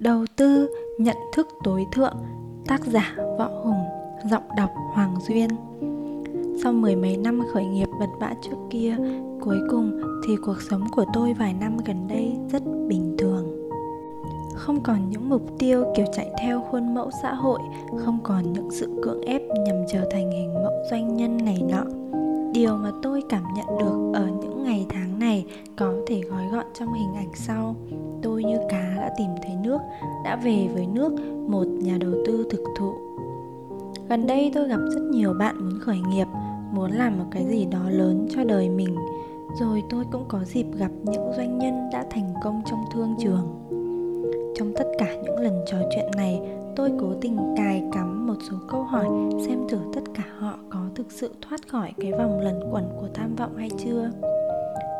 Đầu tư, nhận thức tối thượng, Tác giả Võ Hùng, Giọng đọc Hoàng Duyên. Sau mười mấy năm khởi nghiệp vật vã trước kia, Cuối cùng thì cuộc sống của tôi vài năm gần đây rất bình thường. Không còn những mục tiêu kiểu chạy theo khuôn mẫu xã hội, Không còn những sự cưỡng ép nhằm trở thành hình mẫu doanh nhân này nọ. Điều mà tôi cảm nhận được ở những ngày tháng này có thể gói gọn trong hình ảnh sau tôi như cá đã tìm thấy nước, đã về với nước, một nhà đầu tư thực thụ. Gần đây tôi gặp rất nhiều bạn muốn khởi nghiệp, muốn làm một cái gì đó lớn cho đời mình. Rồi tôi cũng có dịp gặp những doanh nhân đã thành công trong thương trường. Trong tất cả những lần trò chuyện này, tôi cố tình cài cắm một số câu hỏi xem thử tất cả họ có thực sự thoát khỏi cái vòng lẩn quẩn của tham vọng hay chưa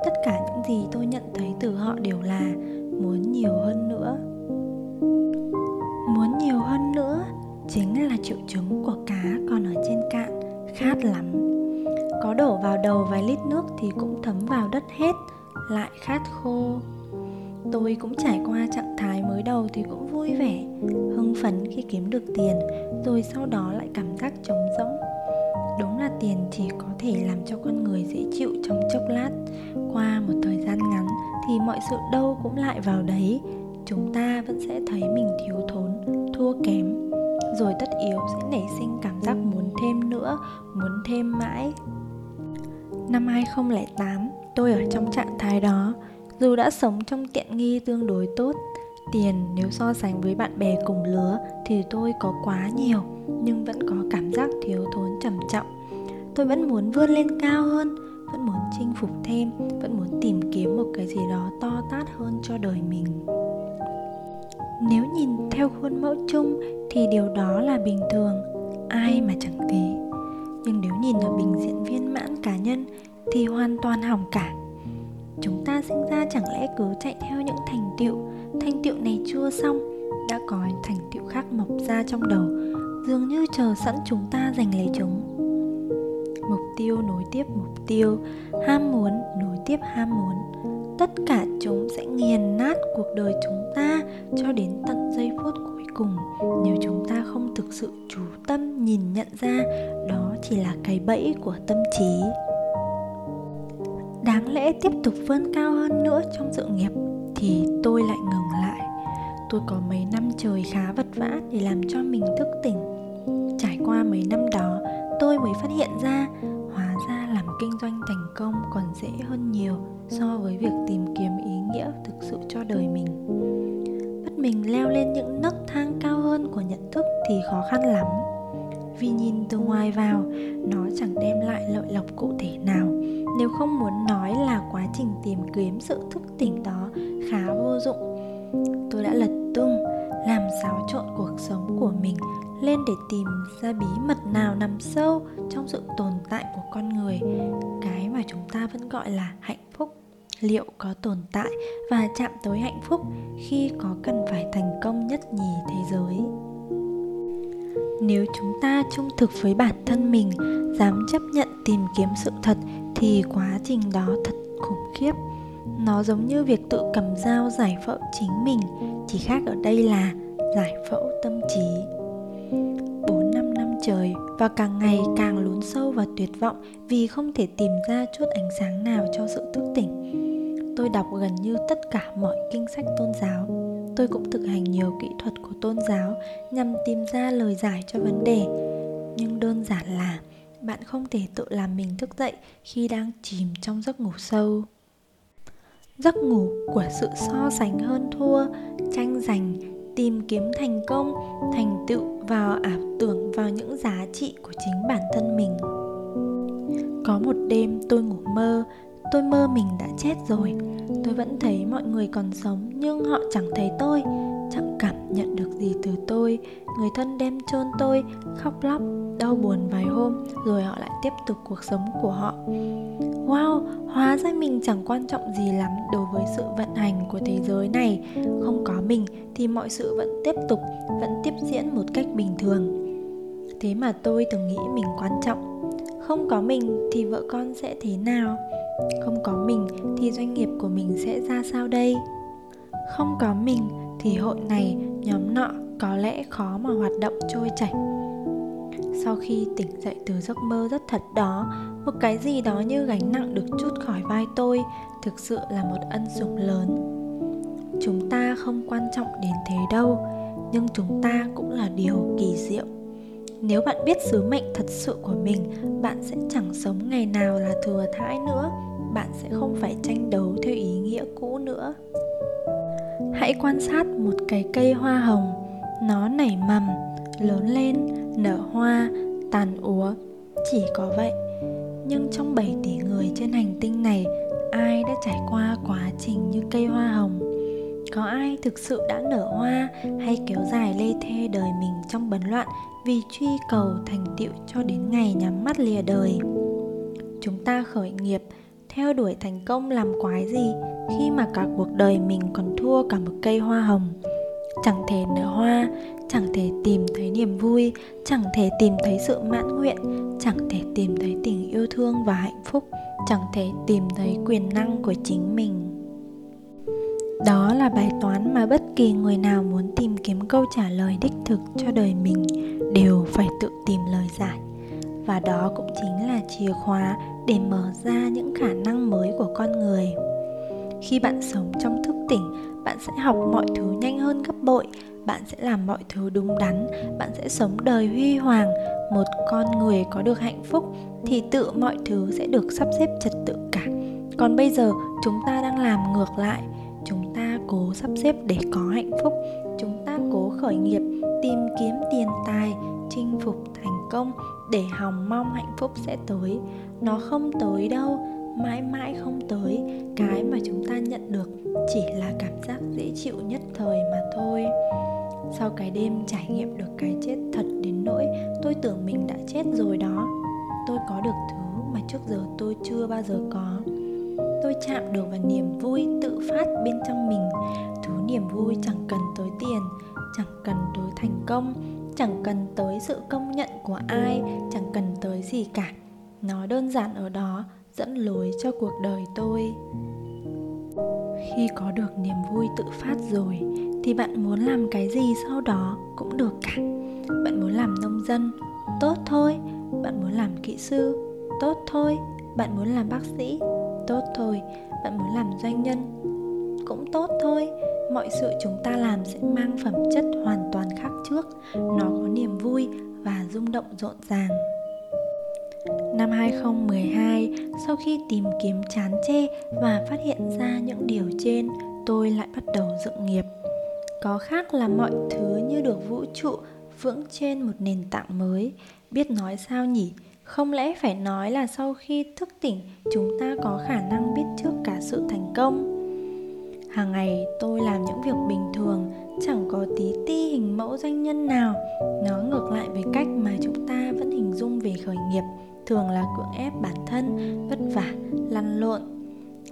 tất cả những gì tôi nhận thấy từ họ đều là muốn nhiều hơn nữa. Muốn nhiều hơn nữa chính là triệu chứng của cá còn ở trên cạn khát lắm. Có đổ vào đầu vài lít nước thì cũng thấm vào đất hết, lại khát khô. Tôi cũng trải qua trạng thái mới đầu thì cũng vui vẻ, hưng phấn khi kiếm được tiền, rồi sau đó lại cảm giác trống rỗng đúng là tiền chỉ có thể làm cho con người dễ chịu trong chốc lát. Qua một thời gian ngắn thì mọi sự đâu cũng lại vào đấy. Chúng ta vẫn sẽ thấy mình thiếu thốn, thua kém. Rồi tất yếu sẽ nảy sinh cảm giác muốn thêm nữa, muốn thêm mãi. Năm 2008 tôi ở trong trạng thái đó. Dù đã sống trong tiện nghi tương đối tốt tiền nếu so sánh với bạn bè cùng lứa thì tôi có quá nhiều, nhưng vẫn có cảm giác thiếu thốn trầm trọng. Tôi vẫn muốn vươn lên cao hơn, vẫn muốn chinh phục thêm, vẫn muốn tìm kiếm một cái gì đó to tát hơn cho đời mình. Nếu nhìn theo khuôn mẫu chung thì điều đó là bình thường, ai mà chẳng thế nhưng nếu nhìn ở bình diện viên mãn cá nhân thì hoàn toàn hỏng cả. Chúng ta sinh ra chẳng lẽ cứ chạy theo những thành tựu Thanh tiệu này chưa xong, đã có thành tiệu khác mọc ra trong đầu, dường như chờ sẵn chúng ta giành lấy chúng. Mục tiêu nối tiếp mục tiêu, ham muốn nối tiếp ham muốn. Tất cả chúng sẽ nghiền nát cuộc đời chúng ta cho đến tận giây phút cuối cùng. Nếu chúng ta không thực sự chú tâm nhìn nhận ra, đó chỉ là cái bẫy của tâm trí. Đáng lẽ tiếp tục vươn cao hơn nữa trong sự nghiệp tôi có mấy năm trời khá vật vã để làm cho mình thức tỉnh. Trải qua mấy năm đó, tôi mới phát hiện ra, hóa ra làm kinh doanh thành công còn dễ hơn nhiều so với việc tìm kiếm ý nghĩa thực sự cho đời mình. Bắt mình leo lên những nấc thang cao hơn của nhận thức thì khó khăn lắm. Vì nhìn từ ngoài vào, nó chẳng đem lại lợi lộc cụ thể nào. Nếu không muốn nói là quá trình tìm kiếm sự thức tỉnh đó khá vô dụng, tôi đã lật xáo trộn cuộc sống của mình lên để tìm ra bí mật nào nằm sâu trong sự tồn tại của con người. Cái mà chúng ta vẫn gọi là hạnh phúc. Liệu có tồn tại và chạm tới hạnh phúc khi có cần phải thành công nhất nhì thế giới? Nếu chúng ta trung thực với bản thân mình, dám chấp nhận tìm kiếm sự thật thì quá trình đó thật khủng khiếp. Nó giống như việc tự cầm dao giải phẫu chính mình, chỉ khác ở đây là giải phẫu tâm trí. 4-5 năm trời và càng ngày càng lún sâu và tuyệt vọng vì không thể tìm ra chút ánh sáng nào cho sự thức tỉnh. Tôi đọc gần như tất cả mọi kinh sách tôn giáo. Tôi cũng thực hành nhiều kỹ thuật của tôn giáo nhằm tìm ra lời giải cho vấn đề. Nhưng đơn giản là bạn không thể tự làm mình thức dậy khi đang chìm trong giấc ngủ sâu. Giấc ngủ của sự so sánh hơn thua, tranh giành tìm kiếm thành công, thành tựu vào ảo tưởng vào những giá trị của chính bản thân mình. Có một đêm tôi ngủ mơ, tôi mơ mình đã chết rồi. Tôi vẫn thấy mọi người còn sống nhưng họ chẳng thấy tôi chẳng cảm nhận được gì từ tôi. Người thân đem chôn tôi, khóc lóc, đau buồn vài hôm, rồi họ lại tiếp tục cuộc sống của họ. Wow, hóa ra mình chẳng quan trọng gì lắm đối với sự vận hành của thế giới này. Không có mình thì mọi sự vẫn tiếp tục, vẫn tiếp diễn một cách bình thường. Thế mà tôi từng nghĩ mình quan trọng. Không có mình thì vợ con sẽ thế nào? Không có mình thì doanh nghiệp của mình sẽ ra sao đây? Không có mình thì hội này nhóm nọ có lẽ khó mà hoạt động trôi chảy. Sau khi tỉnh dậy từ giấc mơ rất thật đó, một cái gì đó như gánh nặng được chút khỏi vai tôi thực sự là một ân sủng lớn. Chúng ta không quan trọng đến thế đâu, nhưng chúng ta cũng là điều kỳ diệu. Nếu bạn biết sứ mệnh thật sự của mình, bạn sẽ chẳng sống ngày nào là thừa thãi nữa, bạn sẽ không phải tranh đấu theo ý nghĩa cũ nữa hãy quan sát một cái cây hoa hồng. Nó nảy mầm, lớn lên, nở hoa, tàn úa. Chỉ có vậy. Nhưng trong 7 tỷ người trên hành tinh này, ai đã trải qua quá trình như cây hoa hồng? Có ai thực sự đã nở hoa hay kéo dài lê thê đời mình trong bấn loạn vì truy cầu thành tựu cho đến ngày nhắm mắt lìa đời? Chúng ta khởi nghiệp, theo đuổi thành công làm quái gì? Khi mà cả cuộc đời mình còn thua cả một cây hoa hồng. Chẳng thể nở hoa, chẳng thể tìm thấy niềm vui, chẳng thể tìm thấy sự mãn nguyện, chẳng thể tìm thấy tình yêu thương và hạnh phúc, chẳng thể tìm thấy quyền năng của chính mình. Đó là bài toán mà bất kỳ người nào muốn tìm kiếm câu trả lời đích thực cho đời mình đều phải tự tìm lời giải. Và đó cũng chính là chìa khóa để mở ra những khả năng mới của con người khi bạn sống trong thức tỉnh, bạn sẽ học mọi thứ nhanh hơn gấp bội. Bạn sẽ làm mọi thứ đúng đắn. Bạn sẽ sống đời huy hoàng. Một con người có được hạnh phúc thì tự mọi thứ sẽ được sắp xếp trật tự cả. Còn bây giờ, chúng ta đang làm ngược lại. Chúng ta cố sắp xếp để có hạnh phúc. Chúng ta cố khởi nghiệp, tìm kiếm tiền tài, chinh phục thành công để hòng mong hạnh phúc sẽ tới. Nó không tới đâu mãi mãi không tới. Cái mà chúng ta nhận được chỉ là cảm giác dễ chịu nhất thời mà thôi. Sau cái đêm trải nghiệm được cái chết thật đến nỗi tôi tưởng mình đã chết rồi đó, tôi có được thứ mà trước giờ tôi chưa bao giờ có. Tôi chạm được vào niềm vui tự phát bên trong mình, thứ niềm vui chẳng cần tới tiền, chẳng cần tới thành công, chẳng cần tới sự công nhận của ai, chẳng cần tới gì cả. Nó đơn giản ở đó dẫn lối cho cuộc đời tôi. Khi có được niềm vui tự phát rồi, thì bạn muốn làm cái gì sau đó cũng được cả. Bạn muốn làm nông dân, tốt thôi. Bạn muốn làm kỹ sư, tốt thôi. Bạn muốn làm bác sĩ, tốt thôi. Bạn muốn làm doanh nhân, cũng tốt thôi. Mọi sự chúng ta làm sẽ mang phẩm chất hoàn toàn khác trước. Nó có niềm vui và rung động rộn ràng. Năm 2012, sau khi tìm kiếm chán chê và phát hiện ra những điều trên, tôi lại bắt đầu dựng nghiệp. Có khác là mọi thứ như được vũ trụ vững trên một nền tảng mới. Biết nói sao nhỉ? Không lẽ phải nói là sau khi thức tỉnh, chúng ta có khả năng biết trước cả sự thành công? Hàng ngày tôi làm những việc bình thường, chẳng có tí ti hình mẫu doanh nhân nào. Nó ngược lại với cách mà chúng ta vẫn hình dung về khởi nghiệp, thường là cưỡng ép bản thân, vất vả, lăn lộn.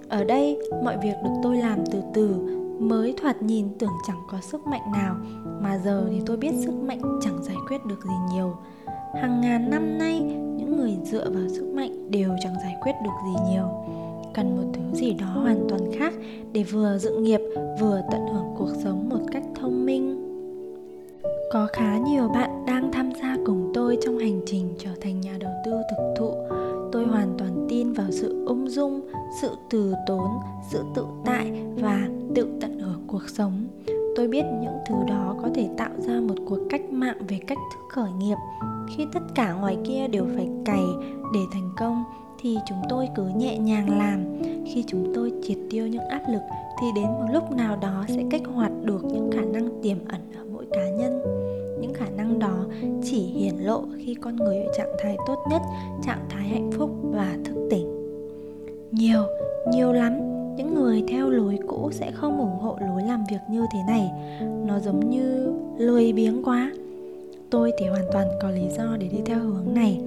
Ở đây, mọi việc được tôi làm từ từ, mới thoạt nhìn tưởng chẳng có sức mạnh nào, mà giờ thì tôi biết sức mạnh chẳng giải quyết được gì nhiều. Hàng ngàn năm nay, những người dựa vào sức mạnh đều chẳng giải quyết được gì nhiều cần một thứ gì đó hoàn toàn khác để vừa dựng nghiệp, vừa tận hưởng cuộc sống một cách thông minh. Có khá nhiều bạn đang tham gia cùng tôi trong hành trình trở thành nhà đầu tư thực thụ. Tôi hoàn toàn tin vào sự ung dung, sự từ tốn, sự tự tại và tự tận hưởng cuộc sống. Tôi biết những thứ đó có thể tạo ra một cuộc cách mạng về cách thức khởi nghiệp, khi tất cả ngoài kia đều phải cày để thành công thì chúng tôi cứ nhẹ nhàng làm. Khi chúng tôi triệt tiêu những áp lực, thì đến một lúc nào đó sẽ kích hoạt được những khả năng tiềm ẩn ở mỗi cá nhân. Những khả năng đó chỉ hiển lộ khi con người ở trạng thái tốt nhất, trạng thái hạnh phúc và thức tỉnh. Nhiều nhiều lắm, những người theo lối cũ sẽ không ủng hộ lối làm việc như thế này. Nó giống như lười biếng quá. Tôi thì hoàn toàn có lý do để đi theo hướng này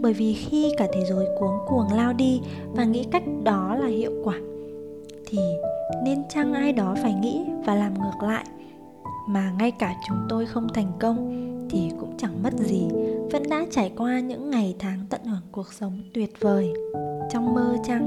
bởi vì khi cả thế giới cuống cuồng lao đi và nghĩ cách đó là hiệu quả, thì nên chăng ai đó phải nghĩ và làm ngược lại? Mà ngay cả chúng tôi không thành công thì cũng chẳng mất gì, vẫn đã trải qua những ngày tháng tận hưởng cuộc sống tuyệt vời. Trong mơ chăng?